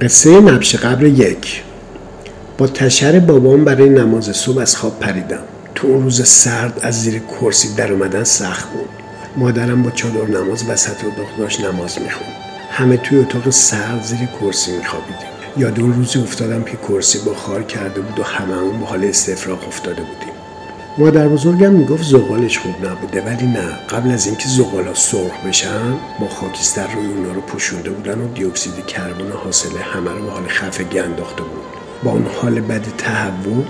قصه نبش قبر یک. با تشر بابام برای نماز صبح از خواب پریدم. تو اون روز سرد از زیر کرسی در اومدن سخت بود. مادرم با چادر نماز وسط اتاق داشت نماز می‌خوند. همه توی اتاق سرد زیر کرسی میخوابیدیم. یاد اون روزی افتادم که کرسی با خار کرده بود و هممون با حال استفراغ افتاده بودیم. مادر بزرگم می‌گفت زغالش خوب نبوده ولی نه. قبل از اینکه زغالا سرخ بشن با خاکستر روی اونا رو پوشونده بودن و دیوکسید کربن حاصله همه رو به حال خفگی انداخته بود. با اون حال بد تهوع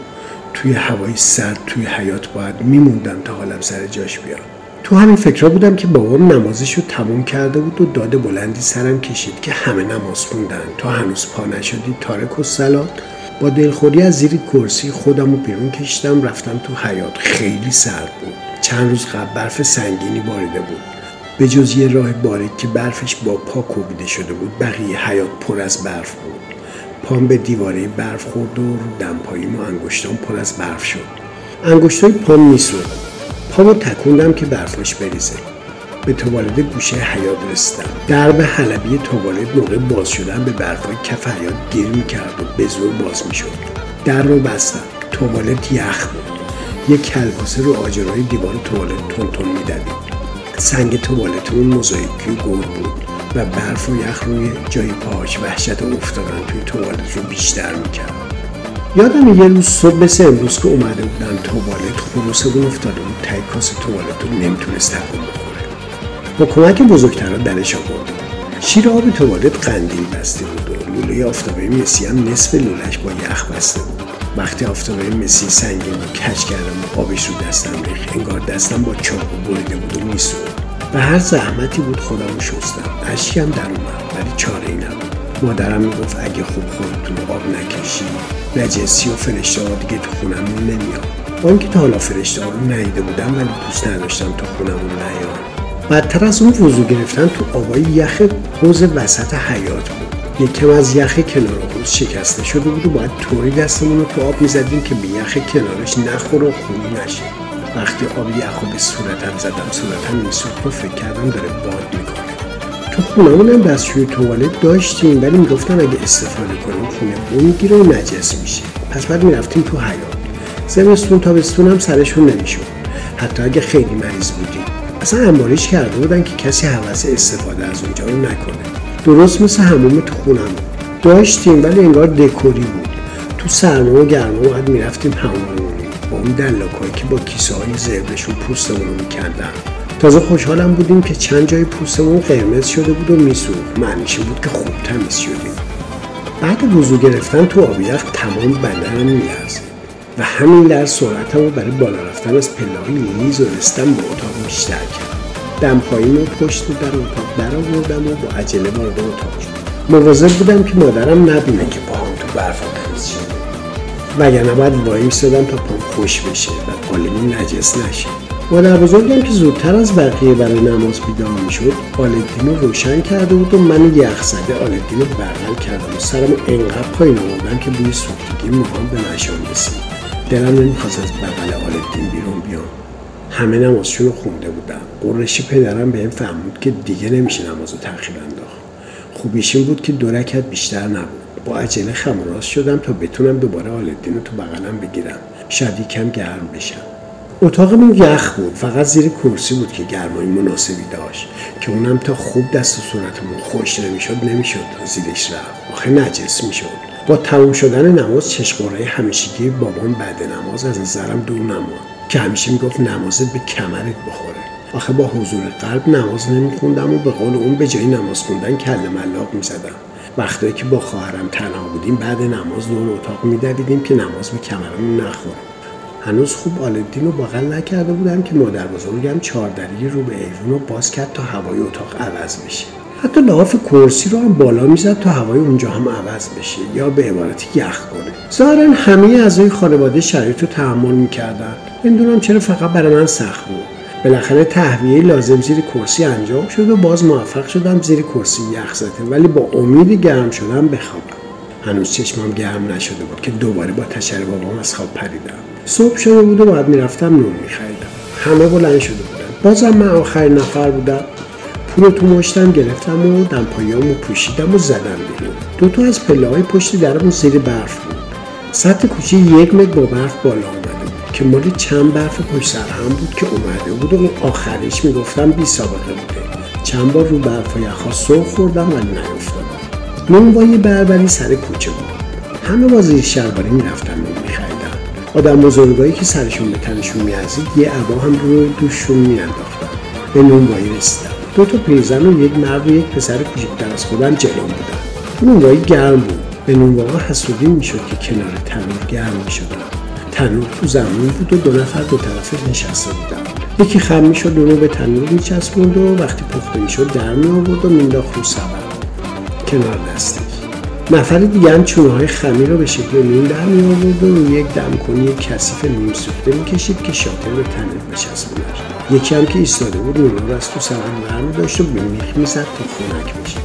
توی هوای سرد توی حیات باید میموندم تا حالم سر جاش بیاد. تو همین فکرها بودم که بابام نمازش رو تموم کرده بود و داد بلندی سرم کشید که همه نماز خوندن. تا هنوز پا نشدی تارک و سلات. با دلخوری از زیر کرسی خودم رو بیرون کشیدم رفتم تو حیات خیلی سرد بود. چند روز قبل برف سنگینی باریده بود. به جز یه راه باریک که برفش با پا کوبیده شده بود بقیه حیات پر از برف بود. پام به دیواره برف خورد و رو دمپاییم و انگشتام پر از برف شد. انگشتای پام میسود پامو تکوندم که برفاش بریزه. به توالد گوشه حیات رسیدم درب حلبی توالد موقع باز شدن به برفای کف حیات گیر می‌کرد و به زور باز می‌شد. در رو بستم. توالت یخ بود. یک کلباسه رو آجرهای دیوار توالت تون تون میدوید. سنگ توالتمون موزاییکی و گل بود و برف و یخ روی جای پاهاش وحشت افتادن توی توالت رو بیشتر می‌کرد. یادم یه روز صبح مثل امروز که اومده بودن توالت خروسمون افتاده بود تای کاس توالت رو نمی‌تونست تکون با کمک بزرگترها درش آورد. شیر آب توالت قندیل بسته بود و لوله آفتابه مسی هم نصف لولش با یخ بسته بود. وقتی آفتابه مسی سنگین رو کج کردم و آبش رو دستم ریخت انگار دستم با چاقو بریده بود و میسود و هر زحمتی بود خودم رو شستم. اشکم در اومد ولی چاره ای نبود. مادرم می‌گفت اگه خوب خودتون آب نکشی نجسی و فرشته ها دیگه تو خونمون نمیاد با تا حالا فرشته ها رو ندیده بودم ولی دوست نداشتم تو خونمون نیان. بدتر از اون وضو گرفتن تو آبای یخ حوز وسط حیات بود. یکم از یخ کنار حوز شکسته شده بود و باید طوری دستمون رو تو آب می‌زدیم که به یخ کنارش نخوره و خونی نشه. وقتی آب یخ به صورتم زدم صورتم میسوخت و فکر کردم داره باد می‌کنه. تو خونمون هم دستشوی توالت داشتیم ولی می‌گفتن اگه استفاده کنیم خونه بو می‌گیره و نجس میشه. پس بعد می‌رفتیم تو حیات. زمستون تابستون هم سرشون نمی‌شد. حتی اگه خیلی مریض بودیم. اصلا انباریش کرده بودن که کسی حوث استفاده از اونجا رو نکنه. درست مثل هموم تو خونم. داشتیم ولی انگار دکوری بود. تو سرما و گرما باید می‌رفتیم هموم با اون دلاکایی که با کیسه های زربشون پوستمون رو میکندن. تازه خوشحالم بودیم که چند جای پوستمون قرمز شده بود و میسوخت. معنیش بود که خوب تمیز شدیم. بعد وضو گرفتن تو آب یخ تمام بدنم میلرزید و همین در سرعتم برای بالا رفتن از پله لیز و رستم به اتاق بیشتر کرد دمپاییم و پشت در اتاق برآوردم و با عجله وارد اتاق شد مواظب بودم که مادرم نبینه که پاهم تو برف تمیز شده وگرنه باید وای میستادم تا پام خوش بشه و قالبی نجس نشه. مادر بزرگم که زودتر از بقیه برای نماز بیدار می‌شد آلدین رو روشن کرده بود و من یخ زده آلدین رو بغل کردم و سرم انقدر پایین آوردم که بوی سوختگی موهام به مشام رسید. دلم نمی‌خواست از بغل آلدین بیرون بیام. همه نمازشون رو خونده بودم. قرشی پدرم به این فهمود که دیگه نمیشه نماز رو تأخیر انداخت. خوبیش این بود که دو بیشتر نبود. با عجله خم راست شدم تا بتونم دوباره آلدین رو تو بغلم بگیرم. شاید یکم گرم بشم. اتاقمون یخ بود. فقط زیر کرسی بود که گرمای مناسبی داشت که اونم تا خوب دست و صورتمون خوش نمی‌شد نمی‌شد زیرش رفت. آخه نجس می‌شد. با تموم شدن نماز چشماره همیشگی بابام بعد نماز از نظرم دور نماند که همیشه می‌گفت نمازت به کمرت بخوره. آخه با حضور قلب نماز نمیخوندم و به قول اون به جای نماز خوندن کل ملاق می‌زدم. وقتی که با خواهرم تنها بودیم بعد نماز دور اتاق میدویدیم که نماز به کمرمون نخوره. هنوز خوب آلدین رو بغل نکرده بودم که مادر بزرگم چهاردری رو به ایوون رو باز کرد تا هوای اتاق عوض بشه. حتی لحاف کرسی رو هم بالا می‌زد تا هوای اونجا هم عوض بشه یا به عبارتی یخ کنه. ظاهرا همه اعضای خانواده شرایط رو تحمل می‌کردن نمی‌دونم چرا فقط برای من سخت بود؟ بالاخره تهویه لازم زیر کرسی انجام شد و باز موفق شدم زیر کرسی یخ زده ولی با امید گرم شدن بخوابم. هنوز چشمم گرم نشده بود که دوباره با تشر بابام از خواب پریدم. صبح شده بود و باید می‌رفتم نون میخریدم. همه بلند شده بودن. بازم من آخرین نفر بودم. پول تو مشتم گرفتم و دمپاییامو پوشیدم و زدم بیرون. دوتا از پله های پشت درمون زیر برف بود. سطح کوچه یک متر با برف بالا اومده بود که مالی چند برف پشت سر هم بود که اومده بود و آخریش می‌گفتم بی سابقه بوده. چند بار رو برف و یخها سر خوردم ولی نیفتادم. نون با یه بربری سر کوچه بود. همه با زیر شلواری می‌رفتن نون میخریدن. آدم بزرگایی که سرشون به تنشون میازید یه عبا هم رو دوششون میانداختن. به نونوایی رسیدم دو تا پیرزن و یک مرد و یک پسر کوچکتر از خودم جلوم بودن. نونوایی گرم بود. به نونواها حسودی می‌شد که کنار تنور گرم می‌شدن. تنور تو زمین بود و دو نفر دو طرف نشسته بودن. یکی خم می‌شد اونو به تنور میچسبوند و وقتی پخته می‌شد در می آورد و مینداخت رو سبد. کنار دستش. نفر دیگه هم چونه های خمیر رو به شکل نون در می آورد و روی یک دمکنی کثیف نیم سوخته می‌کشید که شاطر به تنور بچسبونش یکی هم که ایستاده بود نونا رو از تو سبد برمی داشت و به میخ می‌زد تا خونک بشه.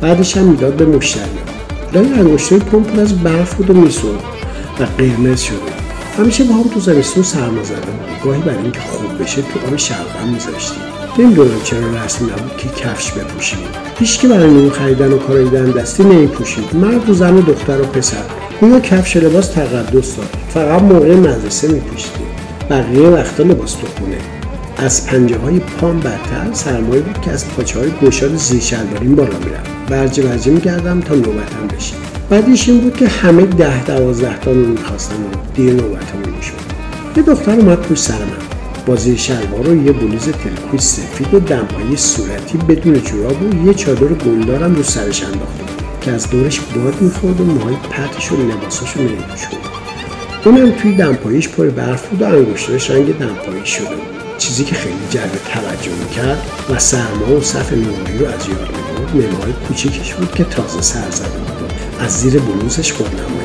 بعدش هم می‌داد به مشتریان لای انگشتای پمپ از برف بود و میسرد و قرمز شده همیشه با هم تو زمستون سرما زده گاهی برای اینکه خوب بشه تو آب شلغم میذاشتیم نمی‌دونم چرا رسمی نبود که کفش بپوشیم. که برای نون خریدن و کارای دستی نمیپوشید. مرد و زن و دختر و پسر. گویا کفش لباس تقدس داد. فقط موقع مدرسه میپوشیدیم. بقیه وقتا لباس تو خونه. از پنجه های پام برتر سرمایه بود که از پاچه های گشاد زیر شلواریم بالا میرم برجه برجه می‌کردم تا نوبتم بشه. بعدیش این بود که همه ده دوازده تا می‌خواستم و دیر نوبتمون می‌شد یه دختر اومد پوش سر با زیر شلوار و یه بلیز تلکوی سفید و دمپایی صورتی بدون جوراب و یه چادر گلدارم رو سرش انداخته که از دورش باد می‌خورد و موهای پتش و لباساشو نمیپوشوند اونم توی دمپاییش پر برف بود و انگشتاش رنگ دمپایی شده بود. چیزی که خیلی جلب توجه می‌کرد و سرما و صف نورایی رو از یاد می‌برد نمای کوچیکش بود که تازه سر زده بود از زیر بلوزش می‌کرد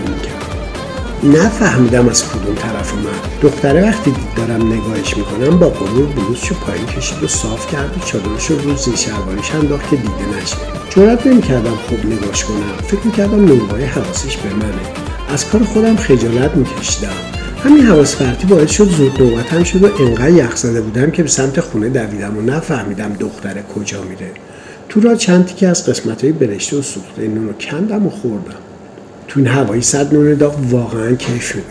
نفهمیدم از کدوم طرف اومد. دختره وقتی دارم نگاهش می‌کنم با غرور بلوزشو پایین کشید و صاف کرد و چادرش رو زیر شلوارش انداخت که دیده نشه. جرأت نمی‌کردم خوب نگاش کنم. فکر می‌کردم نونوای حواسش به منه. از کار خودم خجالت میکشیدم. همین حواس فرتی باعث شد زود نوبتم شد و انقدر یخ زده بودم که به سمت خونه دویدم و نفهمیدم دختره کجا میره. تو را چند که از قسمت های برشته و سوخته نون رو کندم و خوردم. تو این هوایی صد نون داغ واقعا کیف شدم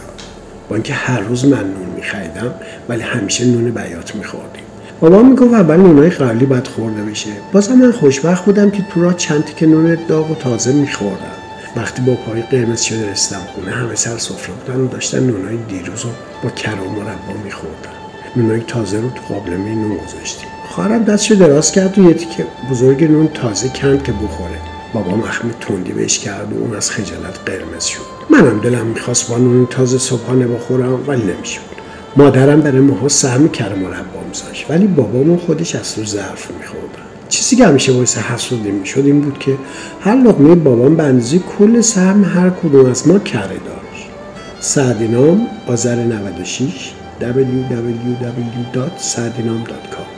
با اینکه هر روز من نون میخریدم ولی همیشه نون بیات میخوردیم. بابا می‌گفت اول نونای قبلی باید خورده بشه. بازم من خوشبخت بودم که تو را چند که نون داغ و تازه میخوردم. وقتی با پای قرمز شده رسیدم خونه همه سر سفره بودن و داشتن نونای دیروز رو با کره و مربا میخوردن. نونای تازه رو تو قابلمه نون گذاشتیم. خواهرم دستشو دراز کرد و یه تیکه بزرگ نون تازه کند که بخوره. بابا مخم تندی بهش کرد و اون از خجالت قرمز شد. منم دلم می‌خواست با نون تازه صبحانه بخورم ولی نمی‌شد. مادرم برای ماها سهم کره مربا میذاشت ولی بابامون خودش از تو ظرف میخوردن چیزی که همیشه باعث حسودی می‌شد این بود که هر لقمه بابام به اندازه کل سهم هر کدوم از ما کره داشت. سعدینام آذر 96 www.sadinam.com